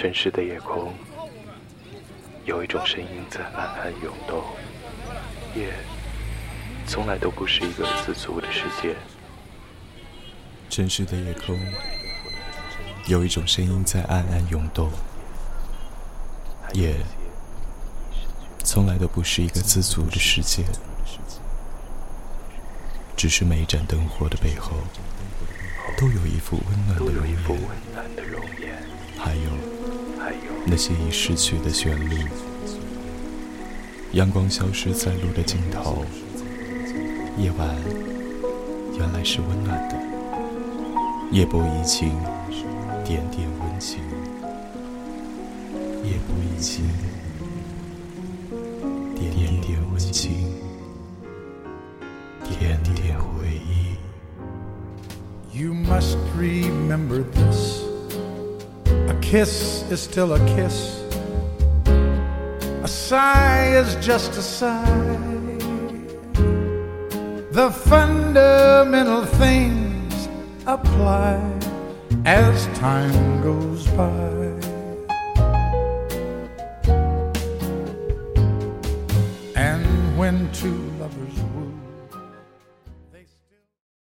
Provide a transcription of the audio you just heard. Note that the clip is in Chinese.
城市的夜空，有一种声音在暗暗涌动。夜，从来都不是一个自足的世界。城市的夜空，有一种声音在暗暗涌动。夜，从来都不是一个自足的世界。只是每一盏灯火的背后，都有一副温暖的容颜，那些已逝去的旋律。阳光消失在路的尽头，夜晚原来是温暖的。夜波怡情，点点温情。夜波怡情，点点温情。点点回忆。You must remember this. Kiss is still a kiss. A sigh is just a sigh. The fundamental things apply as time goes by. And when two lovers woo